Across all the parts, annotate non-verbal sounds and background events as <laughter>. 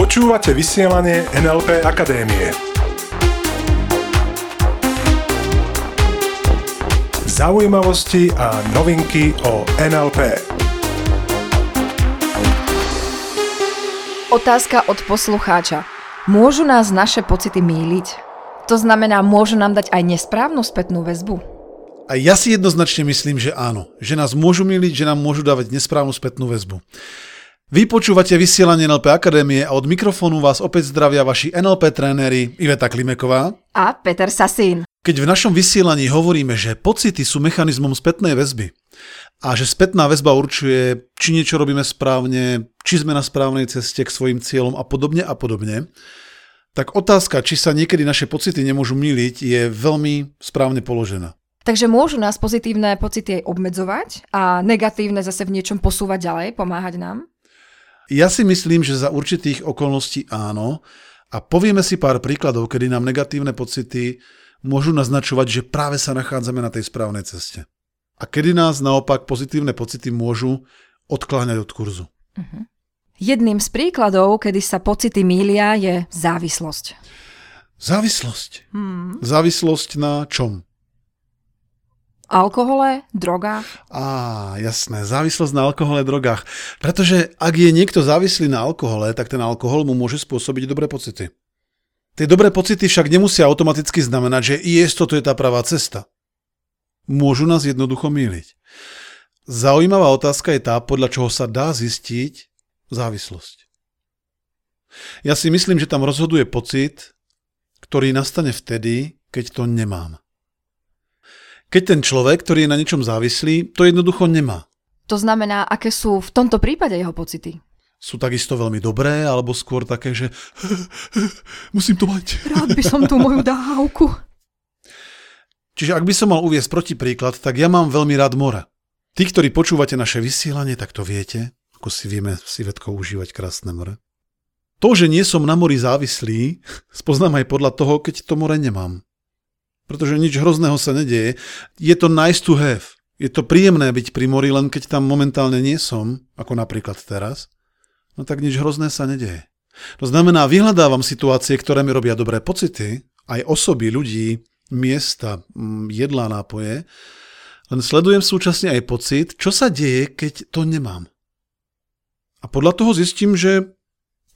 Počúvate vysielanie NLP Akadémie. Zaujímavosti a novinky o NLP. Otázka od poslucháča. Môžu nás naše pocity míliť? To znamená, môžu nám dať aj nesprávnu spätnú väzbu? A ja si jednoznačne myslím, že áno. Že nás môžu miliť, že nám môžu dávať nesprávnu spätnú väzbu. Vy počúvate vysielanie NLP Akadémie a od mikrofónu vás opäť zdravia vaši NLP tréneri Iveta Klimeková a Peter Sasín. Keď v našom vysielaní hovoríme, že pocity sú mechanizmom spätnej väzby a že spätná väzba určuje, či niečo robíme správne, či sme na správnej ceste k svojim cieľom a podobne a podobne, tak otázka, či sa niekedy naše pocity nemôžu miliť, je veľmi správne položená. Takže môžu nás pozitívne pocity aj obmedzovať a negatívne zase v niečom posúvať ďalej, pomáhať nám? Ja si myslím, že za určitých okolností áno a povieme si pár príkladov, kedy nám negatívne pocity môžu naznačovať, že práve sa nachádzame na tej správnej ceste. A kedy nás naopak pozitívne pocity môžu odkláňať od kurzu. Uh-huh. Jedným z príkladov, kedy sa pocity mília, je závislosť. Závislosť? Hmm. Závislosť na čom? Alkohole, drogách? Á, jasné, závislosť na alkohole, drogách. Pretože ak je niekto závislý na alkohole, tak ten alkohol mu môže spôsobiť dobré pocity. Tie dobré pocity však nemusia automaticky znamenať, že IS toto je tá pravá cesta. Môžu nás jednoducho míliť. Zaujímavá otázka je tá, podľa čoho sa dá zistiť závislosť. Ja si myslím, že tam rozhoduje pocit, ktorý nastane vtedy, keď to nemám. Keď ten človek, ktorý je na niečom závislý, to jednoducho nemá. To znamená, aké sú v tomto prípade jeho pocity? sú takisto veľmi dobré, alebo skôr také, že <laughs> musím to mať. Rád by som tú moju dávku. Čiže ak by som mal uviesť protipríklad, tak ja mám veľmi rád more. Tí, ktorí počúvate naše vysielanie, tak to viete, ako si vieme si vedko užívať krásne more. To, že nie som na mori závislý, <laughs> spoznám aj podľa toho, keď to more nemám. Pretože nič hrozného sa nedieje. Je to nice to have. Je to príjemné byť pri mori, len keď tam momentálne nie som, ako napríklad teraz no tak nič hrozné sa nedeje. To znamená, vyhľadávam situácie, ktoré mi robia dobré pocity, aj osoby, ľudí, miesta, mm, jedlá, nápoje, len sledujem súčasne aj pocit, čo sa deje, keď to nemám. A podľa toho zistím, že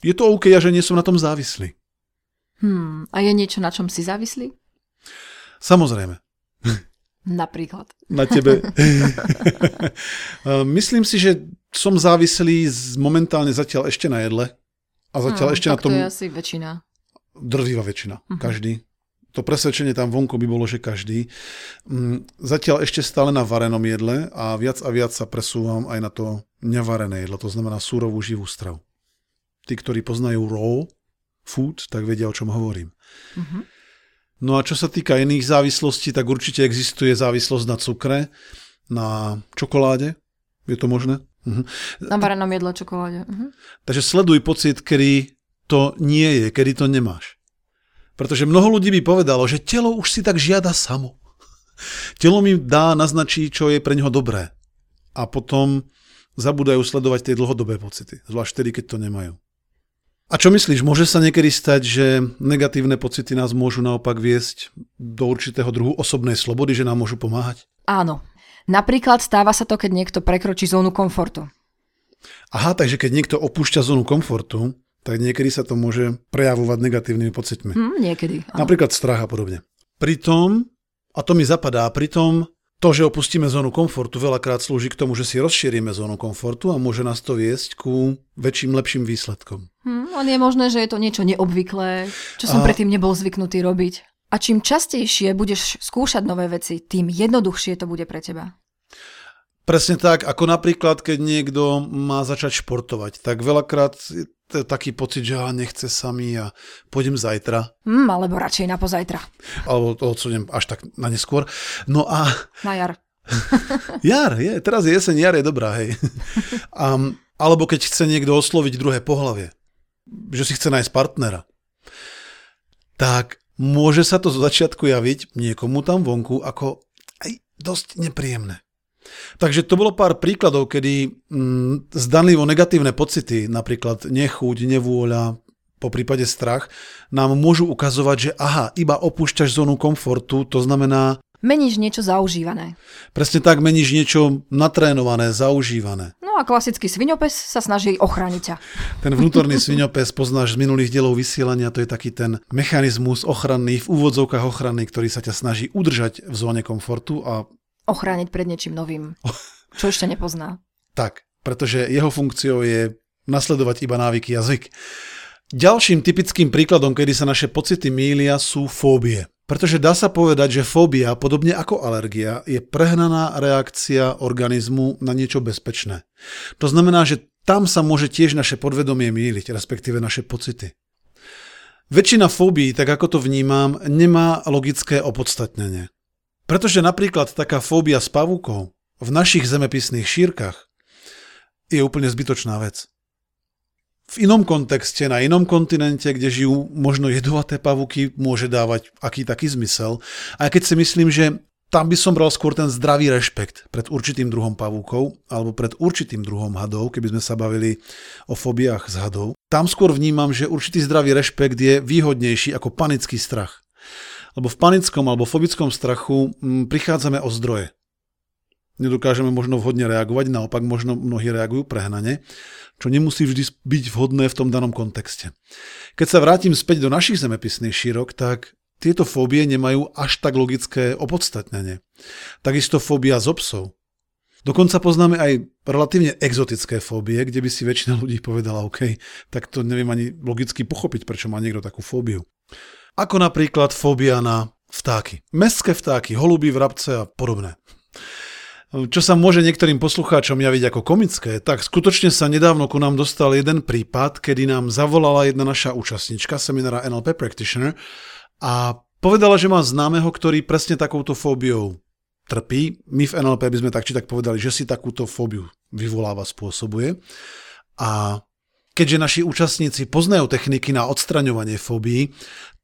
je to OK a že nie som na tom závislý. Hmm, a je niečo, na čom si závislý? Samozrejme. Napríklad. Na tebe. <laughs> Myslím si, že som závislý momentálne zatiaľ ešte na jedle. A zatiaľ no, ešte na tom... to je asi väčšina. Drvivá väčšina. Uh-huh. Každý. To presvedčenie tam vonku by bolo, že každý. Mm, zatiaľ ešte stále na varenom jedle a viac a viac sa presúvam aj na to nevarené jedlo, to znamená súrovú živú stravu. Tí, ktorí poznajú raw food, tak vedia, o čom hovorím. Uh-huh. No a čo sa týka iných závislostí, tak určite existuje závislosť na cukre, na čokoláde. Je to možné? Uh-huh. Na varenom jedle čokoláde. Uh-huh. Takže sleduj pocit, kedy to nie je, kedy to nemáš. Pretože mnoho ľudí by povedalo, že telo už si tak žiada samo. <laughs> Telo mi dá naznačiť, čo je pre neho dobré. A potom zabúdajú sledovať tie dlhodobé pocity. Zvlášť vtedy, keď to nemajú. A čo myslíš, môže sa niekedy stať, že negatívne pocity nás môžu naopak viesť do určitého druhu osobnej slobody, že nám môžu pomáhať? Áno, Napríklad stáva sa to, keď niekto prekročí zónu komfortu. Aha, takže keď niekto opúšťa zónu komfortu, tak niekedy sa to môže prejavovať negatívnymi pocitmi. Hmm, niekedy. Áno. Napríklad strach a podobne. Pritom, a to mi zapadá, pritom to, že opustíme zónu komfortu, veľakrát slúži k tomu, že si rozšírime zónu komfortu a môže nás to viesť ku väčším, lepším výsledkom. Hmm, len je možné, že je to niečo neobvyklé, čo som a... predtým nebol zvyknutý robiť. A čím častejšie budeš skúšať nové veci, tým jednoduchšie to bude pre teba. Presne tak, ako napríklad, keď niekto má začať športovať, tak veľakrát taký pocit, že nechce sa mi a pôjdem zajtra. Mm, alebo radšej na pozajtra. Alebo to odsuniem až tak na neskôr. No a... Na jar. <laughs> jar, je, teraz je jeseň, jar je dobrá, hej. <laughs> Um, alebo keď chce niekto osloviť druhé pohlavie, že si chce nájsť partnera, tak môže sa to zo začiatku javiť niekomu tam vonku ako aj dosť nepríjemné. Takže to bolo pár príkladov, kedy mm, zdanlivo negatívne pocity, napríklad nechuť, nevôľa, po prípade strach, nám môžu ukazovať, že aha, iba opúšťaš zónu komfortu, to znamená... Meníš niečo zaužívané. Presne tak, meníš niečo natrénované, zaužívané. No a klasický sviňopes sa snaží ochrániť ťa. Ten vnútorný sviňopes poznáš z minulých dielov vysielania, to je taký ten mechanizmus ochranný, v úvodzovkách ochranný, ktorý sa ťa snaží udržať v zóne komfortu a... Ochrániť pred niečím novým, čo ešte nepozná. Tak, pretože jeho funkciou je nasledovať iba návyky a zvyk. Ďalším typickým príkladom, kedy sa naše pocity mília, sú fóbie. Pretože dá sa povedať, že fóbia, podobne ako alergia, je prehnaná reakcia organizmu na niečo bezpečné. To znamená, že tam sa môže tiež naše podvedomie míliť, respektíve naše pocity. Väčšina fóbií, tak ako to vnímam, nemá logické opodstatnenie. Pretože napríklad taká fóbia s pavúkou v našich zemepisných šírkach je úplne zbytočná vec v inom kontexte, na inom kontinente, kde žijú možno jedovaté pavúky, môže dávať aký taký zmysel. A keď si myslím, že tam by som bral skôr ten zdravý rešpekt pred určitým druhom pavúkov alebo pred určitým druhom hadov, keby sme sa bavili o fobiách z hadov. Tam skôr vnímam, že určitý zdravý rešpekt je výhodnejší ako panický strach. Lebo v panickom alebo fobickom strachu mm, prichádzame o zdroje. Nedokážeme možno vhodne reagovať, naopak možno mnohí reagujú prehnane čo nemusí vždy byť vhodné v tom danom kontexte. Keď sa vrátim späť do našich zemepisných šírok, tak tieto fóbie nemajú až tak logické opodstatnenie. Takisto fóbia z obsov. Dokonca poznáme aj relatívne exotické fóbie, kde by si väčšina <laughs> ľudí povedala, OK, tak to neviem ani logicky pochopiť, prečo má niekto takú fóbiu. Ako napríklad fóbia na vtáky. Mestské vtáky, holuby, vrabce a podobné čo sa môže niektorým poslucháčom javiť ako komické, tak skutočne sa nedávno ku nám dostal jeden prípad, kedy nám zavolala jedna naša účastnička seminára NLP Practitioner a povedala, že má známeho, ktorý presne takouto fóbiou trpí. My v NLP by sme tak či tak povedali, že si takúto fóbiu vyvoláva, spôsobuje. A keďže naši účastníci poznajú techniky na odstraňovanie fóbií,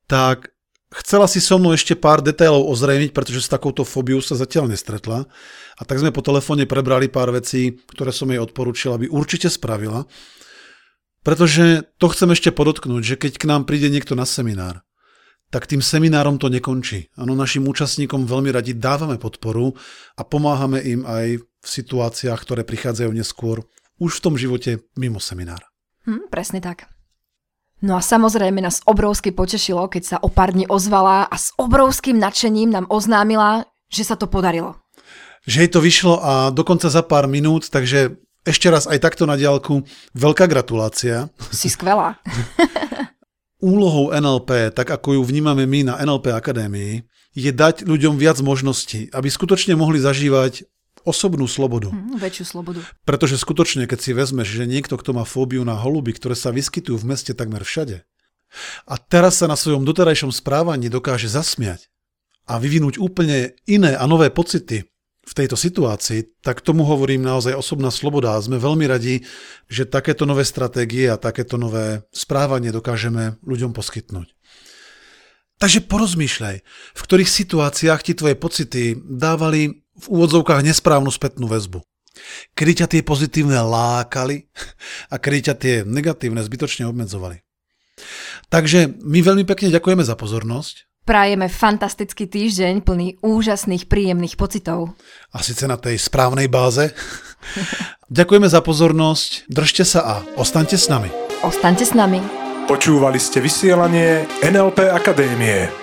tak Chcela si so mnou ešte pár detailov ozrejmiť, pretože s takouto fóbiou sa zatiaľ nestretla. A tak sme po telefóne prebrali pár vecí, ktoré som jej odporúčil, aby určite spravila. Pretože to chcem ešte podotknúť, že keď k nám príde niekto na seminár, tak tým seminárom to nekončí. Áno, našim účastníkom veľmi radi dávame podporu a pomáhame im aj v situáciách, ktoré prichádzajú neskôr už v tom živote mimo seminára. Hm, presne tak. No a samozrejme nás obrovsky potešilo, keď sa o pár dní ozvala a s obrovským nadšením nám oznámila, že sa to podarilo. Že jej to vyšlo a dokonca za pár minút, takže ešte raz aj takto na diálku veľká gratulácia. Si skvelá. <laughs> Úlohou NLP, tak ako ju vnímame my na NLP Akadémii, je dať ľuďom viac možností, aby skutočne mohli zažívať osobnú slobodu. Mm, väčšiu slobodu. Pretože skutočne, keď si vezmeš, že niekto, kto má fóbiu na holuby, ktoré sa vyskytujú v meste takmer všade, a teraz sa na svojom doterajšom správaní dokáže zasmiať a vyvinúť úplne iné a nové pocity v tejto situácii, tak tomu hovorím naozaj osobná sloboda a sme veľmi radi, že takéto nové stratégie a takéto nové správanie dokážeme ľuďom poskytnúť. Takže porozmýšľaj, v ktorých situáciách ti tvoje pocity dávali v úvodzovkách nesprávnu spätnú väzbu. Kedy ťa tie pozitívne lákali a kedy ťa tie negatívne zbytočne obmedzovali. Takže my veľmi pekne ďakujeme za pozornosť. Prajeme fantastický týždeň plný úžasných príjemných pocitov. A síce na tej správnej báze. <laughs> ďakujeme za pozornosť, držte sa a ostaňte s nami. Ostaňte s nami. Počúvali ste vysielanie NLP Akadémie.